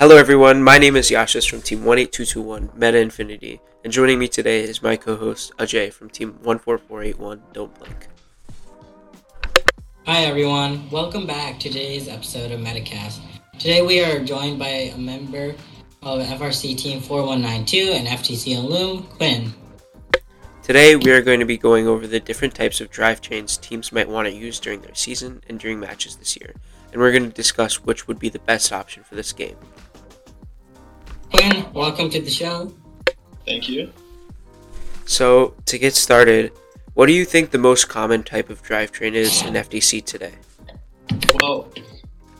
Hello, everyone. My name is Yashas from Team 18221 Meta Infinity, and joining me today is my co host Ajay from Team 14481 Don't Blink. Hi, everyone. Welcome back to today's episode of Metacast. Today, we are joined by a member of FRC Team 4192 and FTC Loom, Quinn. Today, we are going to be going over the different types of drivetrains teams might want to use during their season and during matches this year, and we're going to discuss which would be the best option for this game. Quinn, welcome to the show. Thank you. So, to get started, what do you think the most common type of drivetrain is in FTC today? Well,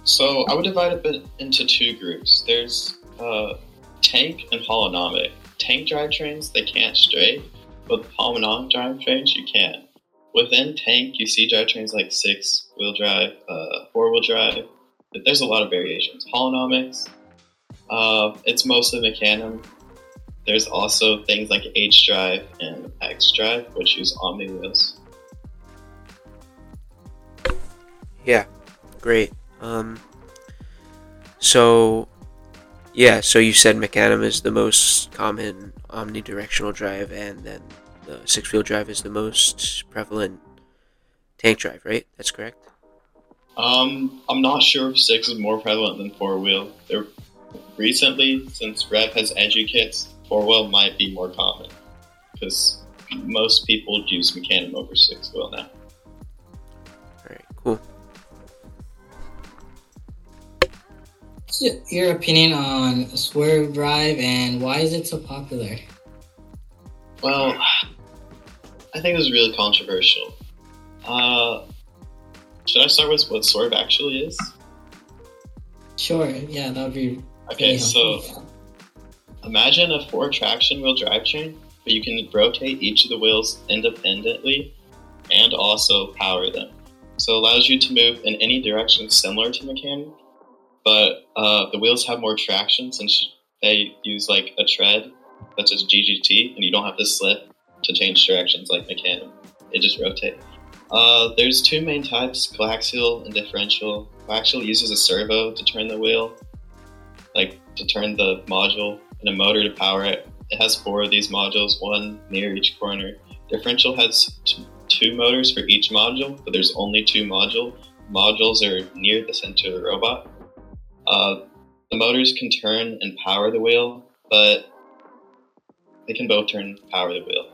so I would divide it into two groups. There's uh, tank and holonomic. Tank drivetrains, they can't strafe, but holonomic drivetrains, you can. Within tank, you see drivetrains like six wheel drive, uh, four wheel drive. But there's a lot of variations. Holonomics, uh, it's mostly mecanum. There's also things like H drive and X drive, which use Omni wheels. Yeah, great. Um, so, yeah, so you said Mecanum is the most common omnidirectional drive, and then the six wheel drive is the most prevalent tank drive, right? That's correct. Um, I'm not sure if six is more prevalent than four wheel. Recently, since Rev has Edu kits, four wheel might be more common because most people use Mecanum over six wheel now. Your opinion on Swerve Drive and why is it so popular? Well, I think this is really controversial. Uh, should I start with what Swerve actually is? Sure, yeah, that would be. Okay, so imagine a four traction wheel drivetrain, but you can rotate each of the wheels independently and also power them. So it allows you to move in any direction similar to Mecanum, but uh, the wheels have more traction since they use like a tread that's just GGT, and you don't have to slip to change directions like Mecanum. It just rotates. Uh, there's two main types, coaxial and differential. Coaxial uses a servo to turn the wheel, like to turn the module, and a motor to power it. It has four of these modules, one near each corner. Differential has t- two motors for each module, but there's only two module. Modules are near the center of the robot. Uh, the motors can turn and power the wheel, but they can both turn and power the wheel.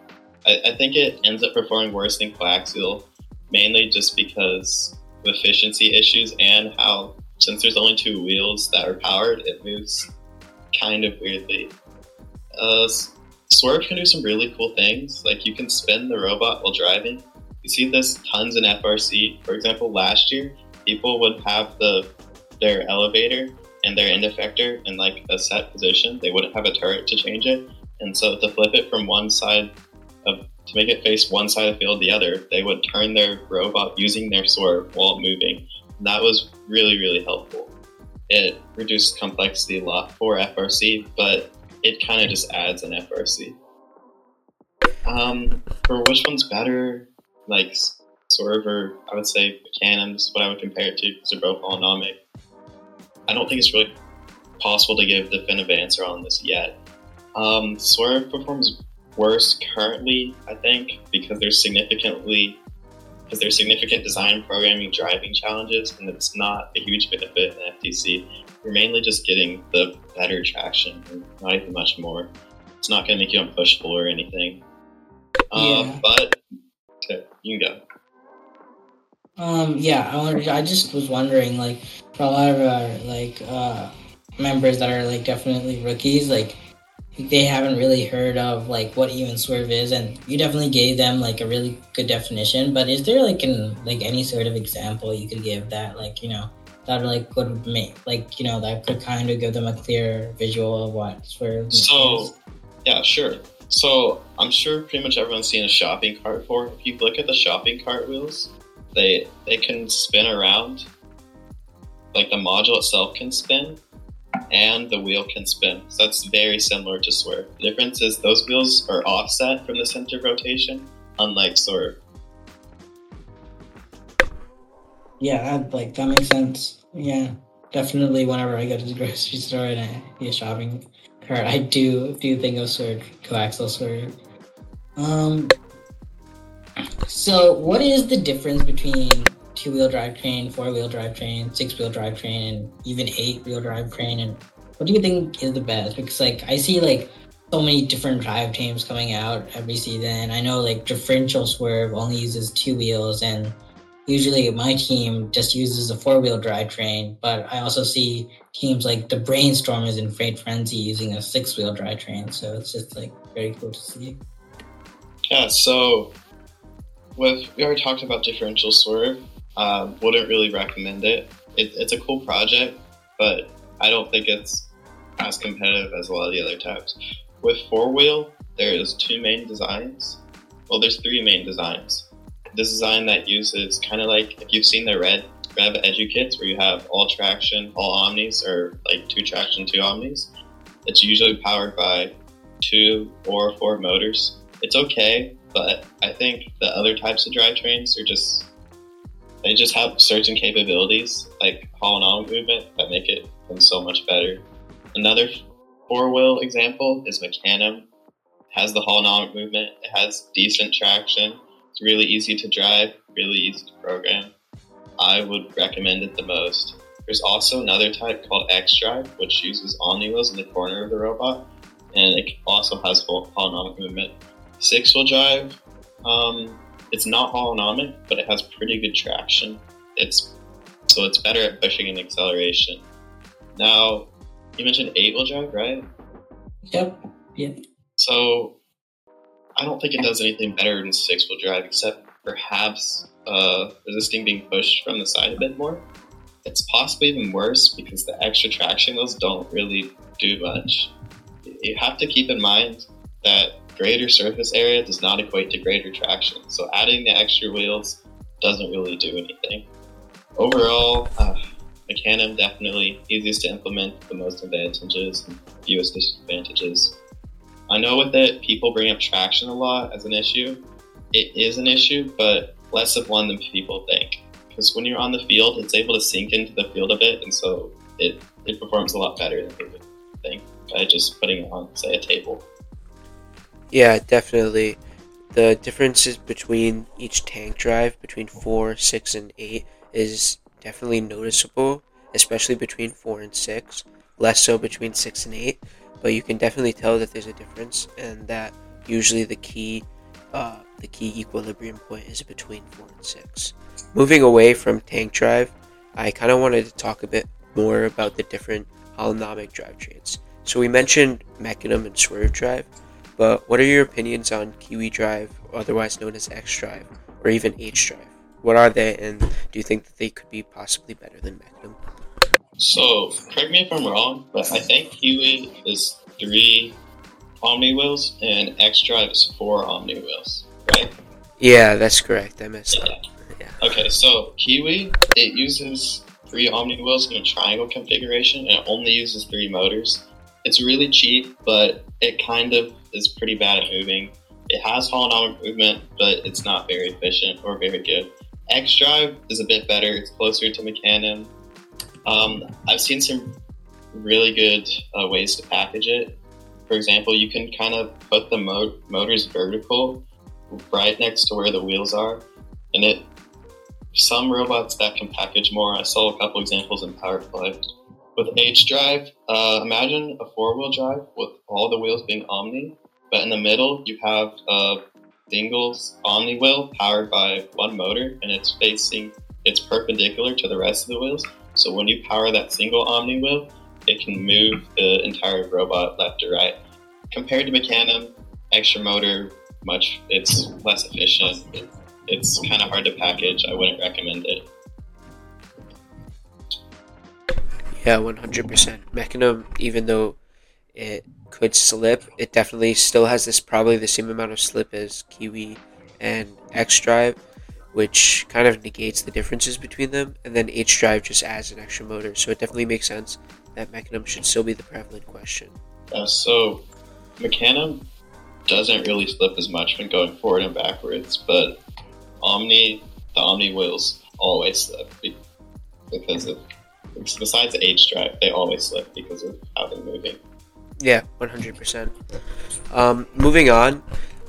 I, I think it ends up performing worse than coaxial, mainly just because of efficiency issues and how, since there's only two wheels that are powered, it moves kind of weirdly. Uh, Swerve can do some really cool things, like you can spin the robot while driving. You see this tons in FRC. For example, last year, people would have the their elevator and their end effector in like a set position. They wouldn't have a turret to change it, and so to flip it from one side of to make it face one side of the field the other, they would turn their robot using their swerve while moving. And that was really really helpful. It reduced complexity a lot for FRC, but it kind of just adds an FRC. Um, for which one's better, like swerve or I would say Mecanum's what I would compare it to because they're both holonomic. I don't think it's really possible to give a definitive answer on this yet. Um, Swerve performs worse currently, I think, because there's significantly because there's significant design programming driving challenges, and it's not a huge benefit in FTC. You're mainly just getting the better traction, and not even much more. It's not going to make you unpushable or anything. Uh, Yeah. But okay, you can go. Um, yeah, I wonder, I just was wondering, like, for a lot of our like uh members that are like definitely rookies, like they haven't really heard of like what even swerve is, and you definitely gave them like a really good definition. But is there like an like any sort of example you could give that like you know that like would make like you know that could kind of give them a clear visual of what swerve is? So, yeah, sure. So, I'm sure pretty much everyone's seen a shopping cart before. If you look at the shopping cart wheels, they they can spin around. Like the module itself can spin, and the wheel can spin. So that's very similar to Swerve. The difference is those wheels are offset from the center of rotation, unlike Swerve. Yeah, that, like that makes sense. Yeah. definitely whenever I go to the grocery store and I a shopping cart, I do do think of Swerve, coaxial Swerve. Um, so what is the difference between two wheel drivetrain, four wheel drivetrain, six wheel drivetrain, and even eight wheel drivetrain? And what do you think is the best? Because like I see like so many different drive teams coming out every season. I know like differential swerve only uses two wheels and usually my team just uses a four wheel drivetrain, but I also see teams like the Brainstormers in Freight Frenzy using a six wheel drivetrain. So it's just like very cool to see. Yeah, so with we already talked about differential swerve. Uh, wouldn't really recommend it. it. It's a cool project, but I don't think it's as competitive as a lot of the other types. With four wheel, there's two main designs. Well, there's three main designs. This design that uses kind of like if you've seen the red Rev Edu kits where you have all traction, all omnis, or like two traction, two omnis. It's usually powered by two or four motors. It's okay, but I think the other types of drivetrains are just they just have certain capabilities like holonomic movement that make it so much better. Another four wheel example is Mecanum. It has the holonomic movement. It has decent traction. It's really easy to drive, really easy to program. I would recommend it the most. There's also another type called X Drive, which uses omni wheels in the corner of the robot, and it also has full holonomic movement. Six wheel drive, um, it's not holonomic, but it has pretty good traction. It's so it's better at pushing and acceleration. Now, you mentioned eight wheel drive, right? Yep. Yep. So I don't think it does anything better than six wheel drive, except perhaps uh, resisting being pushed from the side a bit more. It's possibly even worse because the extra traction wheels don't really do much. You have to keep in mind that greater surface area does not equate to greater traction, so adding the extra wheels doesn't really do anything. Overall, uh, Mecanum definitely easiest to implement, the most advantages and fewest disadvantages. I know with it, people bring up traction a lot as an issue. It is an issue, but less of one than people think. Because when you're on the field, it's able to sink into the field a bit, and so it, it performs a lot better than people think by just putting it on, say, a table. Yeah, definitely. The differences between each tank drive, between 4, 6, and 8, is definitely noticeable, especially between 4 and 6. Less so between 6 and 8, but you can definitely tell that there's a difference, and that usually the key uh, the key equilibrium point is between 4 and 6. Moving away from tank drive, I kind of wanted to talk a bit more about the different holonomic drivetrains. So we mentioned Mecanum and Swerve Drive, but what are your opinions on Kiwi Drive, otherwise known as X Drive, or even H Drive? What are they, and do you think that they could be possibly better than Mecanum? So, correct me if I'm wrong, but I think Kiwi is three Omni wheels and X Drive is four Omni wheels, right? Yeah, that's correct. I messed Yeah. that. Yeah. Okay, so Kiwi, it uses three Omni wheels in a triangle configuration and it only uses three motors. It's really cheap, but it kind of is pretty bad at moving. It has holonomic movement, but it's not very efficient or very good. X Drive is a bit better. It's closer to Mecanum. Um, I've seen some really good uh, ways to package it. For example, you can kind of put the mo- motors vertical right next to where the wheels are, and it. Some robots that can package more. I saw a couple examples in PowerPlay. With H drive, uh, imagine a four-wheel drive with all the wheels being Omni, but in the middle you have a single Omni wheel powered by one motor, and it's facing it's perpendicular to the rest of the wheels. So when you power that single Omni wheel, it can move the entire robot left to right. Compared to Mecanum, extra motor, much it's less efficient. It, it's kind of hard to package. I wouldn't recommend it. Yeah, 100%. Mecanum, even though it could slip, it definitely still has this probably the same amount of slip as Kiwi and X Drive, which kind of negates the differences between them. And then H Drive just adds an extra motor, so it definitely makes sense that Mecanum should still be the prevalent question. Uh, so Mecanum doesn't really slip as much when going forward and backwards, but Omni, the Omni wheels always slip because of besides the H drive, they always slip because of how they're moving. Yeah, one hundred percent. Um, moving on,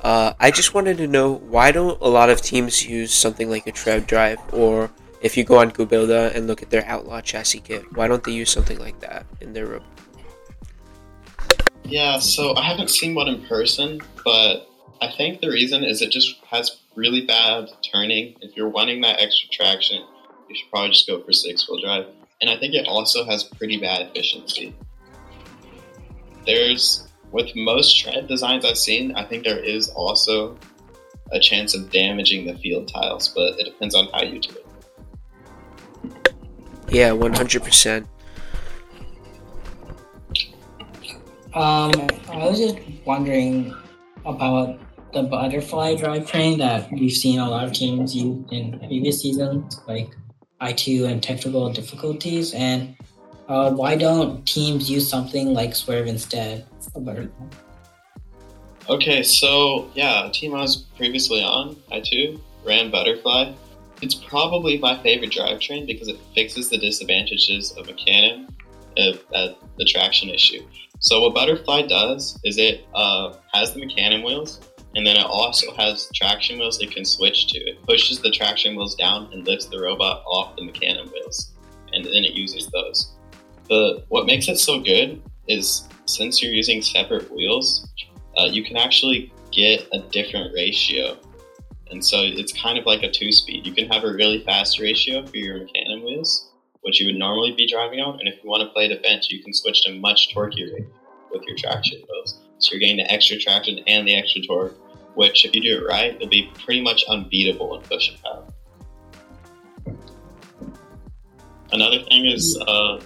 uh, I just wanted to know why don't a lot of teams use something like a tread drive, or if you go on goBILDA and look at their Outlaw chassis kit, why don't they use something like that in their room? Yeah, so I haven't seen one in person, but I think the reason is it just has really bad turning. If you're wanting that extra traction, you should probably just go for six wheel drive. And I think it also has pretty bad efficiency. There's, with most tread designs I've seen, I think there is also a chance of damaging the field tiles, but it depends on how you do it. Yeah, one hundred percent. Um, I was just wondering about the butterfly drivetrain that we've seen a lot of teams use in previous seasons, like I2 and technical difficulties, and uh, why don't teams use something like Swerve instead? Okay, so yeah, a team I was previously on, I2, ran Butterfly. It's probably my favorite drivetrain because it fixes the disadvantages of Mecanum uh, at the traction issue. So what Butterfly does is it uh, has the Mecanum wheels, and then it also has traction wheels it can switch to. It pushes the traction wheels down and lifts the robot off the Mecanum wheels, and then it uses those. The what makes it so good is since you're using separate wheels, uh, you can actually get a different ratio. And so it's kind of like a two speed. You can have a really fast ratio for your Mecanum wheels, which you would normally be driving on. And if you want to play defense, you can switch to much torqueier with your traction wheels. So you're getting the extra traction and the extra torque, which if you do it right, it'll be pretty much unbeatable in push and power. Another thing is uh,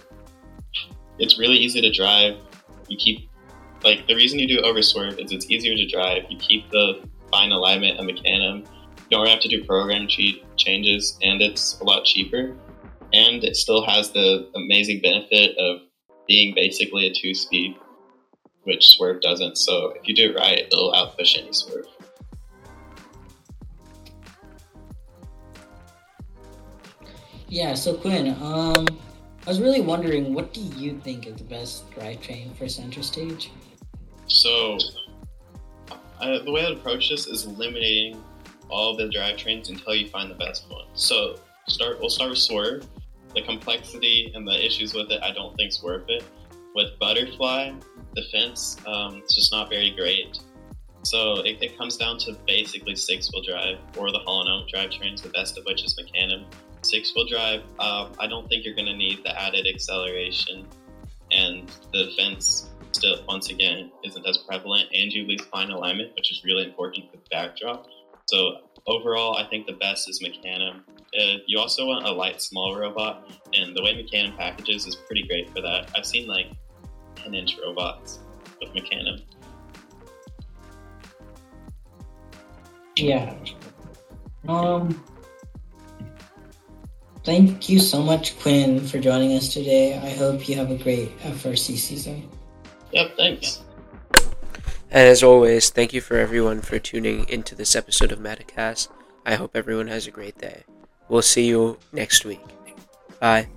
it's really easy to drive. You keep like the reason you do over swerve is it's easier to drive. You keep the fine alignment and mecanum. You don't have to do program cheat changes, and it's a lot cheaper. And it still has the amazing benefit of being basically a two-speed, which swerve doesn't. So if you do it right, it'll outpush any swerve. Yeah, so Quinn, um, I was really wondering, what do you think is the best drivetrain for CenterStage? So, uh, the way I'd approach this is eliminating all the drivetrains until you find the best one. So, start. We'll start with Swerve. The complexity and the issues with it, I don't think's worth it. With Butterfly, the fence, um, it's just not very great. So it, it comes down to basically six-wheel drive or the Holland drivetrains, the best of which is Mecanum. Six-wheel drive, uh, I don't think you're going to need the added acceleration, and the fence still, once again, isn't as prevalent, and you lose fine alignment, which is really important for the backdrop. So overall, I think the best is Mecanum. Uh, you also want a light, small robot, and the way Mecanum packages is pretty great for that. I've seen like 10 inch robots with Mecanum. Yeah. Um. Thank you so much, Quinn, for joining us today. I hope you have a great FRC season. Yep, thanks. And as always, thank you for everyone for tuning into this episode of Metacast. I hope everyone has a great day. We'll see you next week. Bye.